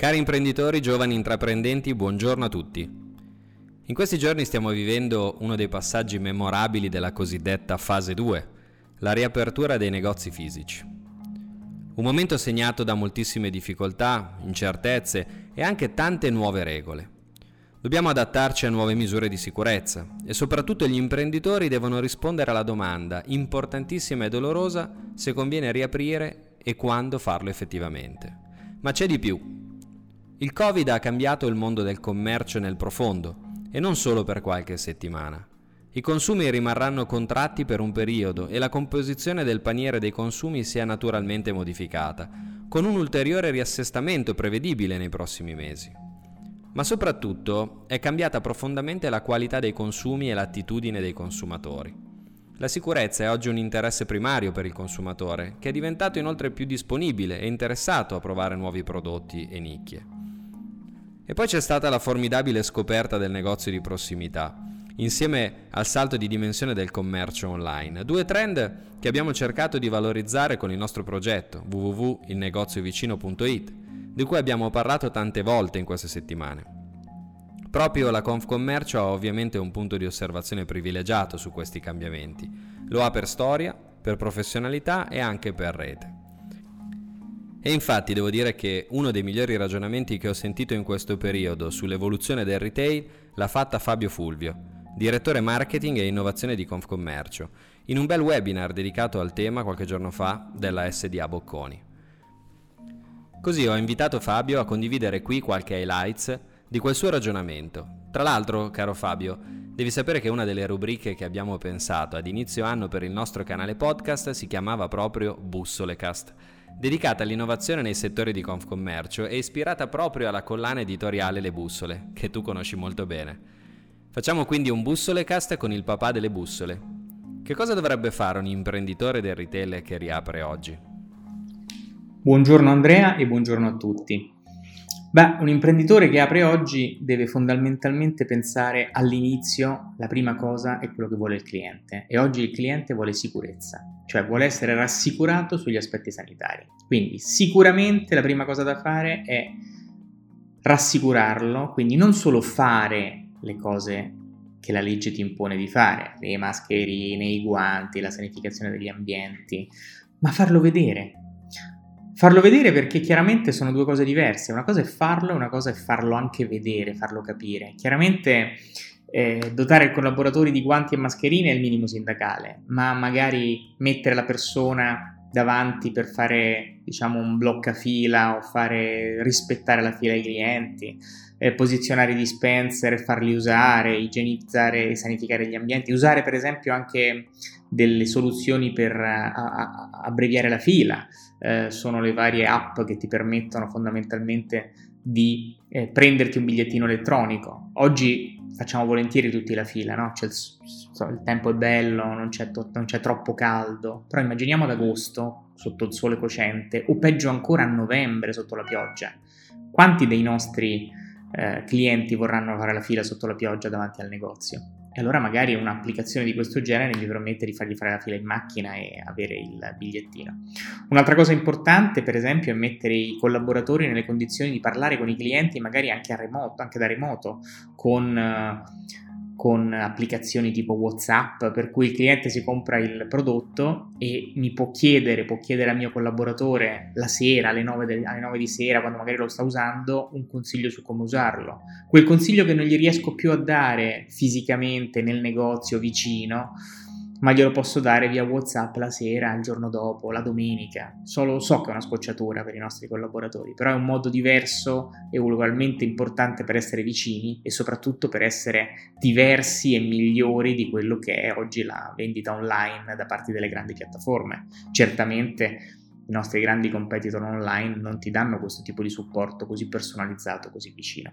Cari imprenditori, giovani intraprendenti, buongiorno a tutti. In questi giorni stiamo vivendo uno dei passaggi memorabili della cosiddetta fase 2, la riapertura dei negozi fisici. Un momento segnato da moltissime difficoltà, incertezze e anche tante nuove regole. Dobbiamo adattarci a nuove misure di sicurezza e soprattutto gli imprenditori devono rispondere alla domanda, importantissima e dolorosa, se conviene riaprire e quando farlo effettivamente. Ma c'è di più. Il Covid ha cambiato il mondo del commercio nel profondo e non solo per qualche settimana. I consumi rimarranno contratti per un periodo e la composizione del paniere dei consumi si è naturalmente modificata, con un ulteriore riassestamento prevedibile nei prossimi mesi. Ma soprattutto è cambiata profondamente la qualità dei consumi e l'attitudine dei consumatori. La sicurezza è oggi un interesse primario per il consumatore, che è diventato inoltre più disponibile e interessato a provare nuovi prodotti e nicchie. E poi c'è stata la formidabile scoperta del negozio di prossimità, insieme al salto di dimensione del commercio online. Due trend che abbiamo cercato di valorizzare con il nostro progetto www.ilnegoziovicino.it, di cui abbiamo parlato tante volte in queste settimane. Proprio la Confcommercio ha ovviamente un punto di osservazione privilegiato su questi cambiamenti. Lo ha per storia, per professionalità e anche per rete. E infatti devo dire che uno dei migliori ragionamenti che ho sentito in questo periodo sull'evoluzione del retail l'ha fatta Fabio Fulvio, direttore marketing e innovazione di Confcommercio, in un bel webinar dedicato al tema qualche giorno fa della SDA Bocconi. Così ho invitato Fabio a condividere qui qualche highlights di quel suo ragionamento. Tra l'altro, caro Fabio, devi sapere che una delle rubriche che abbiamo pensato ad inizio anno per il nostro canale podcast si chiamava proprio Bussolecast dedicata all'innovazione nei settori di Confcommercio e ispirata proprio alla collana editoriale Le Bussole, che tu conosci molto bene. Facciamo quindi un bussolecast con il papà delle bussole. Che cosa dovrebbe fare un imprenditore del retail che riapre oggi? Buongiorno Andrea e buongiorno a tutti. Beh, un imprenditore che apre oggi deve fondamentalmente pensare all'inizio, la prima cosa è quello che vuole il cliente e oggi il cliente vuole sicurezza cioè vuole essere rassicurato sugli aspetti sanitari. Quindi sicuramente la prima cosa da fare è rassicurarlo, quindi non solo fare le cose che la legge ti impone di fare, le mascherine, i guanti, la sanificazione degli ambienti, ma farlo vedere. Farlo vedere perché chiaramente sono due cose diverse, una cosa è farlo una cosa è farlo anche vedere, farlo capire. Chiaramente eh, dotare i collaboratori di guanti e mascherine è il minimo sindacale, ma magari mettere la persona davanti per fare diciamo un bloccafila o fare rispettare la fila ai clienti, eh, posizionare i dispenser e farli usare, igienizzare e sanificare gli ambienti, usare per esempio anche delle soluzioni per a, a, abbreviare la fila, eh, sono le varie app che ti permettono fondamentalmente di eh, prenderti un bigliettino elettronico. Oggi facciamo volentieri tutti la fila, no? Il, il, tempo è bello, non c'è, to- non c'è, troppo caldo, però immaginiamo ad agosto sotto il sole cocente o peggio ancora a novembre sotto la pioggia. Quanti dei nostri eh, clienti vorranno fare la fila sotto la pioggia davanti al negozio? E allora magari un'applicazione di questo genere mi permette di fargli fare la fila in macchina e avere il bigliettino. Un'altra cosa importante, per esempio, è mettere i collaboratori nelle condizioni di parlare con i clienti, magari anche, remoto, anche da remoto, con con applicazioni tipo WhatsApp, per cui il cliente si compra il prodotto e mi può chiedere, può chiedere al mio collaboratore la sera, alle 9, de- alle 9 di sera, quando magari lo sta usando, un consiglio su come usarlo. Quel consiglio che non gli riesco più a dare fisicamente nel negozio vicino, ma glielo posso dare via WhatsApp la sera, il giorno dopo, la domenica. Solo so che è una scocciatura per i nostri collaboratori, però è un modo diverso e ugualmente importante per essere vicini e soprattutto per essere diversi e migliori di quello che è oggi la vendita online da parte delle grandi piattaforme. Certamente i nostri grandi competitor online non ti danno questo tipo di supporto così personalizzato, così vicino.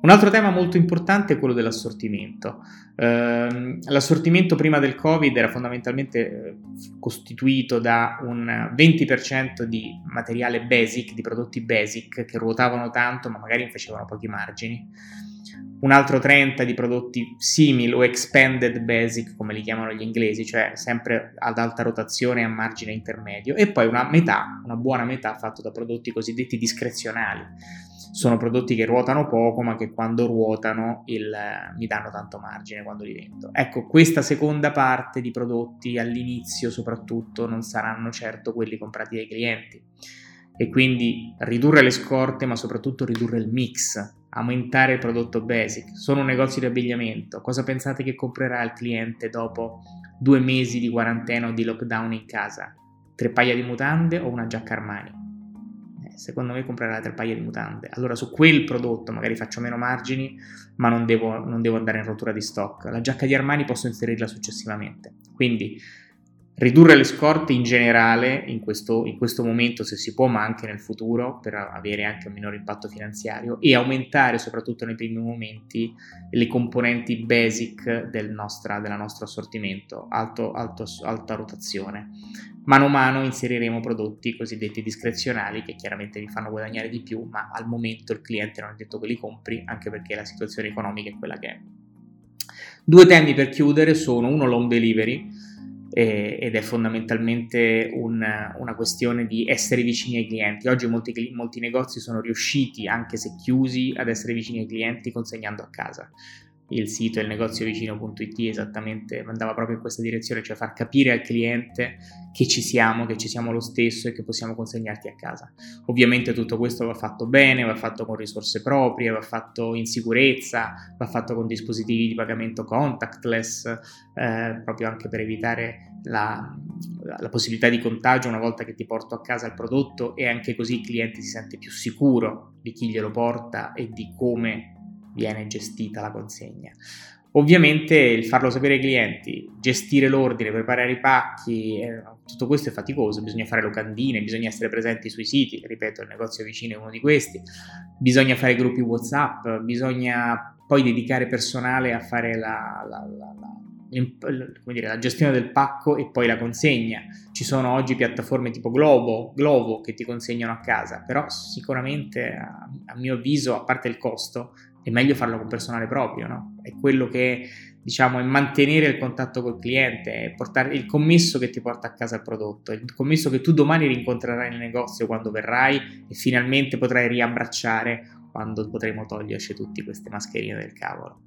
Un altro tema molto importante è quello dell'assortimento. Eh, l'assortimento prima del Covid era fondamentalmente eh, costituito da un 20% di materiale basic, di prodotti basic che ruotavano tanto ma magari facevano pochi margini un altro 30 di prodotti simili o expanded basic come li chiamano gli inglesi, cioè sempre ad alta rotazione e a margine intermedio e poi una metà, una buona metà fatto da prodotti cosiddetti discrezionali. Sono prodotti che ruotano poco ma che quando ruotano il, mi danno tanto margine quando li vendo. Ecco, questa seconda parte di prodotti all'inizio soprattutto non saranno certo quelli comprati dai clienti e quindi ridurre le scorte ma soprattutto ridurre il mix aumentare il prodotto basic. Sono un negozio di abbigliamento. Cosa pensate che comprerà il cliente dopo due mesi di quarantena o di lockdown in casa? Tre paia di mutande o una giacca Armani? Eh, secondo me comprerà tre paia di mutande. Allora su quel prodotto magari faccio meno margini, ma non devo, non devo andare in rottura di stock. La giacca di Armani posso inserirla successivamente. Quindi ridurre le scorte in generale in questo, in questo, momento se si può ma anche nel futuro per avere anche un minore impatto finanziario e aumentare soprattutto nei primi momenti le componenti basic del nostra, della nostro assortimento alto, alto, alta rotazione. Mano a mano inseriremo prodotti cosiddetti discrezionali che chiaramente vi fanno guadagnare di più ma al momento il cliente non è detto che li compri anche perché la situazione economica è quella che è. Due temi per chiudere sono uno l'home delivery ed è fondamentalmente un, una questione di essere vicini ai clienti. Oggi molti, molti negozi sono riusciti, anche se chiusi, ad essere vicini ai clienti consegnando a casa il sito il negozio vicino.it esattamente andava proprio in questa direzione, cioè far capire al cliente che ci siamo, che ci siamo lo stesso e che possiamo consegnarti a casa. Ovviamente tutto questo va fatto bene, va fatto con risorse proprie, va fatto in sicurezza, va fatto con dispositivi di pagamento contactless, eh, proprio anche per evitare la, la possibilità di contagio una volta che ti porto a casa il prodotto e anche così il cliente si sente più sicuro di chi glielo porta e di come viene gestita la consegna. Ovviamente il farlo sapere ai clienti, gestire l'ordine, preparare i pacchi, eh, tutto questo è faticoso, bisogna fare locandine, bisogna essere presenti sui siti, ripeto, il negozio vicino è uno di questi, bisogna fare gruppi WhatsApp, bisogna poi dedicare personale a fare la, la, la, dire, la, gestione del pacco e poi la consegna. Ci sono oggi piattaforme tipo Globo, Glovo che ti consegnano a casa, però sicuramente a, a mio avviso, a parte il costo, è meglio farlo con personale proprio, no? È quello che diciamo è mantenere il contatto col cliente, portare il commesso che ti porta a casa il prodotto, il commesso che tu domani rincontrerai nel negozio quando verrai e finalmente potrai riabbracciare quando potremo toglierci tutte queste mascherine del cavolo.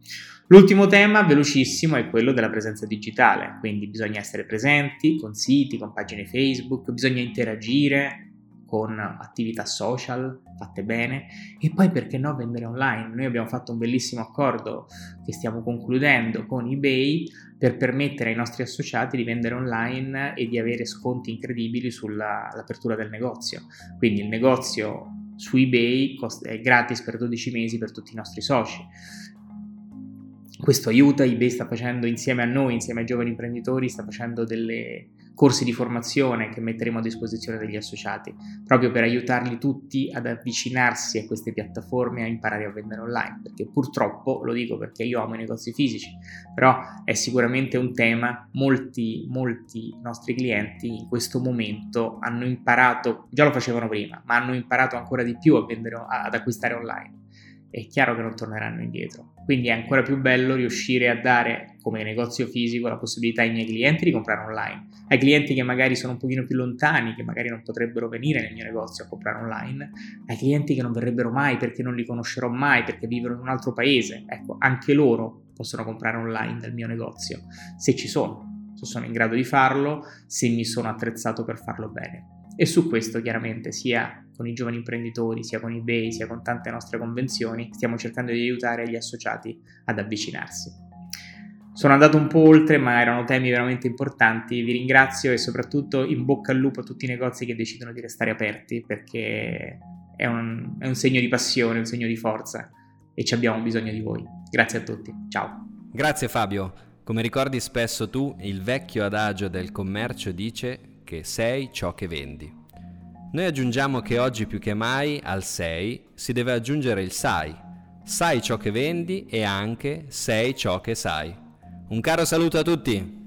L'ultimo tema, velocissimo, è quello della presenza digitale, quindi bisogna essere presenti con siti, con pagine Facebook, bisogna interagire, con attività social fatte bene e poi perché no vendere online. Noi abbiamo fatto un bellissimo accordo che stiamo concludendo con eBay per permettere ai nostri associati di vendere online e di avere sconti incredibili sull'apertura del negozio. Quindi il negozio su eBay è gratis per 12 mesi per tutti i nostri soci. Questo aiuta, eBay sta facendo insieme a noi, insieme ai giovani imprenditori, sta facendo delle corsi di formazione che metteremo a disposizione degli associati, proprio per aiutarli tutti ad avvicinarsi a queste piattaforme e a imparare a vendere online, perché purtroppo, lo dico perché io amo i negozi fisici, però è sicuramente un tema, molti, molti nostri clienti in questo momento hanno imparato, già lo facevano prima, ma hanno imparato ancora di più a vendere, ad acquistare online è chiaro che non torneranno indietro. Quindi è ancora più bello riuscire a dare come negozio fisico la possibilità ai miei clienti di comprare online, ai clienti che magari sono un pochino più lontani, che magari non potrebbero venire nel mio negozio a comprare online, ai clienti che non verrebbero mai perché non li conoscerò mai, perché vivono in un altro paese. Ecco, anche loro possono comprare online dal mio negozio, se ci sono, se sono in grado di farlo, se mi sono attrezzato per farlo bene. E su questo chiaramente sia con i giovani imprenditori, sia con eBay, sia con tante nostre convenzioni, stiamo cercando di aiutare gli associati ad avvicinarsi. Sono andato un po' oltre, ma erano temi veramente importanti. Vi ringrazio e soprattutto in bocca al lupo a tutti i negozi che decidono di restare aperti perché è un, è un segno di passione, un segno di forza e ci abbiamo bisogno di voi. Grazie a tutti. Ciao. Grazie Fabio. Come ricordi spesso tu, il vecchio adagio del commercio dice che sei ciò che vendi. Noi aggiungiamo che oggi più che mai al sei si deve aggiungere il sai. Sai ciò che vendi e anche sei ciò che sai. Un caro saluto a tutti!